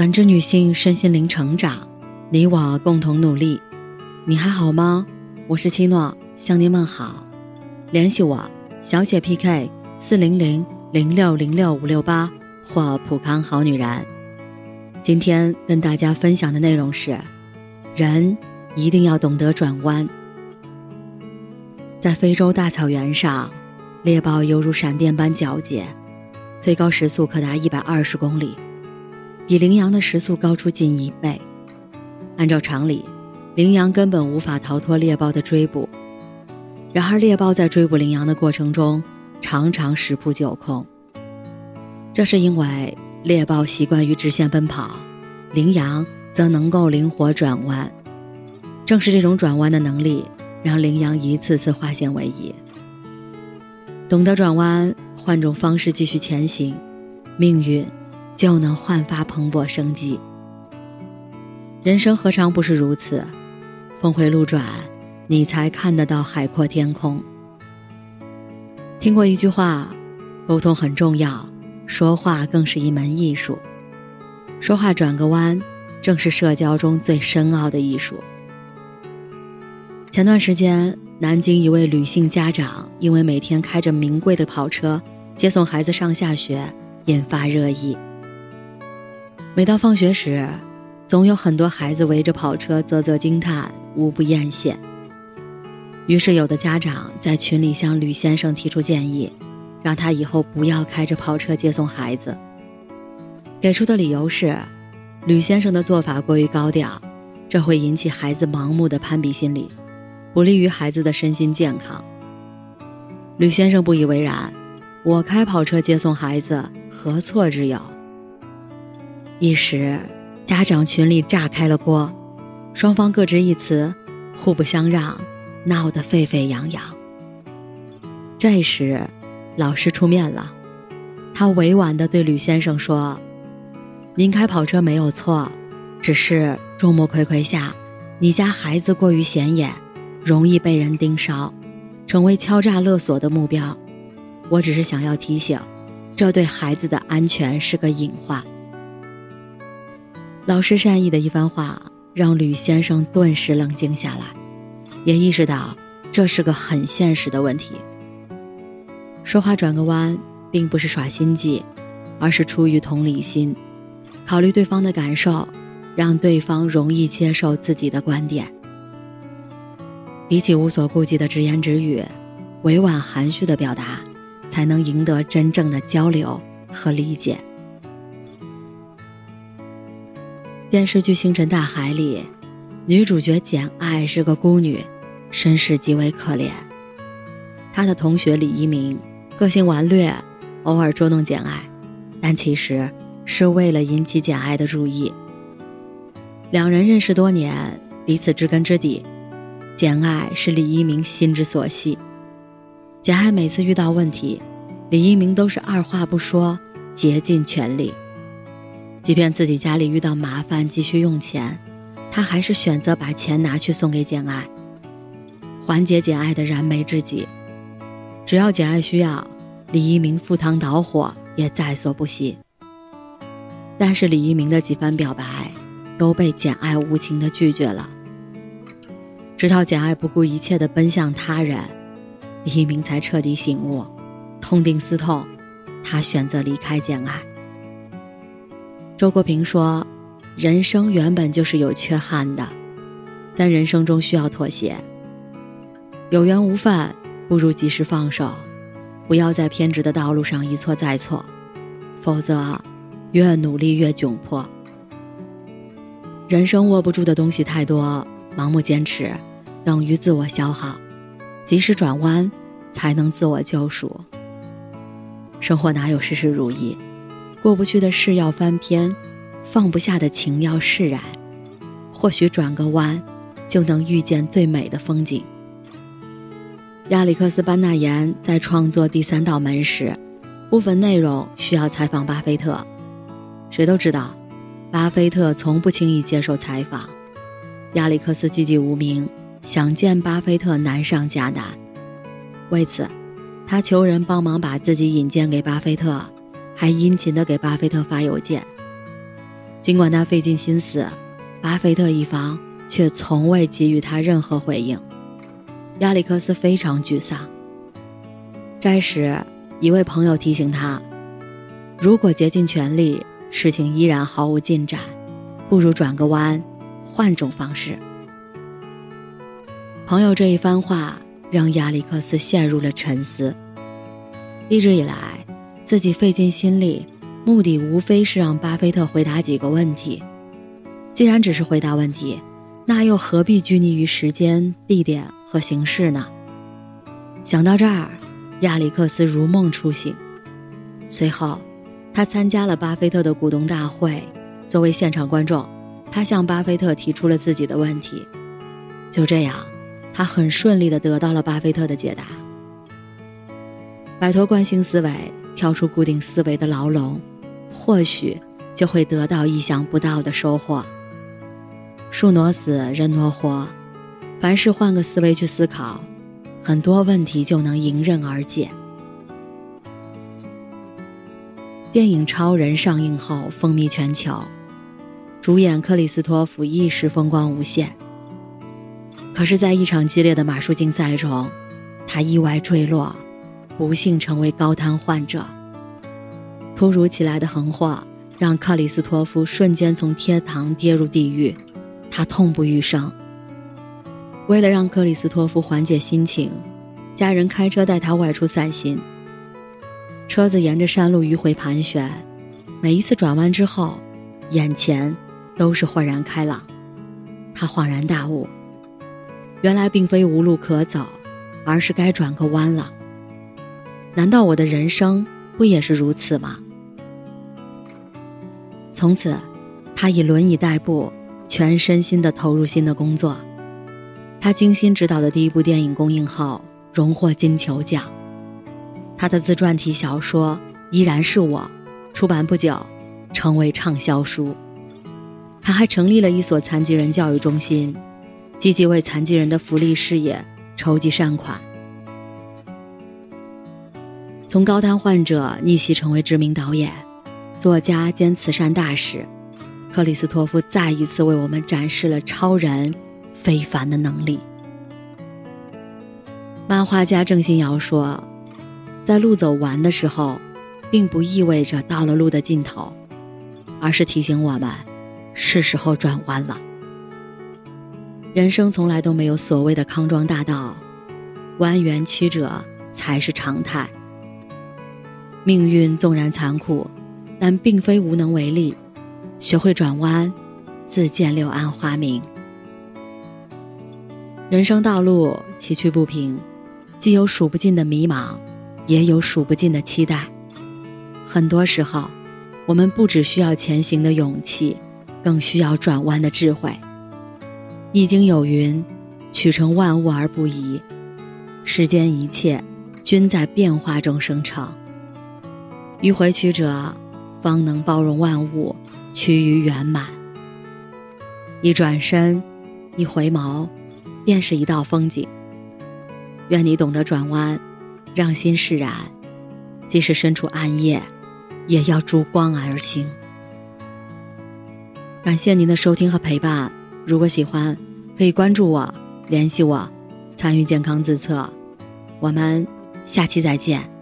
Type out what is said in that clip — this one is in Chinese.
感知女性身心灵成长，你我共同努力。你还好吗？我是七诺，向您问好。联系我，小写 PK 四零零零六零六五六八或普康好女人。今天跟大家分享的内容是：人一定要懂得转弯。在非洲大草原上，猎豹犹如闪电般矫捷，最高时速可达一百二十公里。比羚羊的时速高出近一倍。按照常理，羚羊根本无法逃脱猎豹的追捕。然而，猎豹在追捕羚羊的过程中，常常十扑九空。这是因为猎豹习惯于直线奔跑，羚羊则能够灵活转弯。正是这种转弯的能力，让羚羊一次次化险为夷。懂得转弯，换种方式继续前行，命运。就能焕发蓬勃生机。人生何尝不是如此？峰回路转，你才看得到海阔天空。听过一句话：沟通很重要，说话更是一门艺术。说话转个弯，正是社交中最深奥的艺术。前段时间，南京一位女性家长因为每天开着名贵的跑车接送孩子上下学，引发热议。每到放学时，总有很多孩子围着跑车啧啧惊叹，无不艳羡。于是，有的家长在群里向吕先生提出建议，让他以后不要开着跑车接送孩子。给出的理由是，吕先生的做法过于高调，这会引起孩子盲目的攀比心理，不利于孩子的身心健康。吕先生不以为然：“我开跑车接送孩子，何错之有？”一时，家长群里炸开了锅，双方各执一词，互不相让，闹得沸沸扬扬。这时，老师出面了，他委婉地对吕先生说：“您开跑车没有错，只是众目睽睽下，你家孩子过于显眼，容易被人盯梢，成为敲诈勒索的目标。我只是想要提醒，这对孩子的安全是个隐患。”老师善意的一番话，让吕先生顿时冷静下来，也意识到这是个很现实的问题。说话转个弯，并不是耍心计，而是出于同理心，考虑对方的感受，让对方容易接受自己的观点。比起无所顾忌的直言直语，委婉含蓄的表达，才能赢得真正的交流和理解。电视剧《星辰大海》里，女主角简爱是个孤女，身世极为可怜。她的同学李一鸣个性顽劣，偶尔捉弄简爱，但其实是为了引起简爱的注意。两人认识多年，彼此知根知底。简爱是李一鸣心之所系。简爱每次遇到问题，李一鸣都是二话不说，竭尽全力。即便自己家里遇到麻烦急需用钱，他还是选择把钱拿去送给简爱，缓解简爱的燃眉之急。只要简爱需要，李一鸣赴汤蹈火也在所不惜。但是李一鸣的几番表白，都被简爱无情的拒绝了。直到简爱不顾一切的奔向他人，李一鸣才彻底醒悟，痛定思痛，他选择离开简爱。周国平说：“人生原本就是有缺憾的，在人生中需要妥协。有缘无分，不如及时放手，不要在偏执的道路上一错再错，否则越努力越窘迫。人生握不住的东西太多，盲目坚持等于自我消耗，及时转弯才能自我救赎。生活哪有事事如意？”过不去的事要翻篇，放不下的情要释然，或许转个弯，就能遇见最美的风景。亚历克斯·班纳言在创作《第三道门》时，部分内容需要采访巴菲特。谁都知道，巴菲特从不轻易接受采访。亚历克斯寂寂无名，想见巴菲特难上加难。为此，他求人帮忙把自己引荐给巴菲特。还殷勤地给巴菲特发邮件。尽管他费尽心思，巴菲特一方却从未给予他任何回应。亚历克斯非常沮丧。这时，一位朋友提醒他：“如果竭尽全力，事情依然毫无进展，不如转个弯，换种方式。”朋友这一番话让亚历克斯陷入了沉思。一直以来，自己费尽心力，目的无非是让巴菲特回答几个问题。既然只是回答问题，那又何必拘泥于时间、地点和形式呢？想到这儿，亚历克斯如梦初醒。随后，他参加了巴菲特的股东大会，作为现场观众，他向巴菲特提出了自己的问题。就这样。他很顺利地得到了巴菲特的解答。摆脱惯性思维，跳出固定思维的牢笼，或许就会得到意想不到的收获。树挪死，人挪活，凡事换个思维去思考，很多问题就能迎刃而解。电影《超人》上映后风靡全球，主演克里斯托弗一时风光无限。可是，在一场激烈的马术竞赛中，他意外坠落，不幸成为高瘫患者。突如其来的横祸让克里斯托夫瞬间从天堂跌入地狱，他痛不欲生。为了让克里斯托夫缓解心情，家人开车带他外出散心。车子沿着山路迂回盘旋，每一次转弯之后，眼前都是豁然开朗。他恍然大悟。原来并非无路可走，而是该转个弯了。难道我的人生不也是如此吗？从此，他以轮椅代步，全身心的投入新的工作。他精心指导的第一部电影公映后，荣获金球奖。他的自传体小说《依然是我》，出版不久，成为畅销书。他还成立了一所残疾人教育中心。积极为残疾人的福利事业筹集善款。从高瘫患者逆袭成为知名导演、作家兼慈善大使，克里斯托夫再一次为我们展示了超人非凡的能力。漫画家郑欣瑶说：“在路走完的时候，并不意味着到了路的尽头，而是提醒我们，是时候转弯了。”人生从来都没有所谓的康庄大道，蜿蜒曲折才是常态。命运纵然残酷，但并非无能为力。学会转弯，自见柳暗花明。人生道路崎岖不平，既有数不尽的迷茫，也有数不尽的期待。很多时候，我们不只需要前行的勇气，更需要转弯的智慧。易经有云：“取成万物而不移。”世间一切均在变化中生成。迂回曲折，方能包容万物，趋于圆满。一转身，一回眸，便是一道风景。愿你懂得转弯，让心释然，即使身处暗夜，也要逐光而行。感谢您的收听和陪伴。如果喜欢，可以关注我，联系我，参与健康自测。我们下期再见。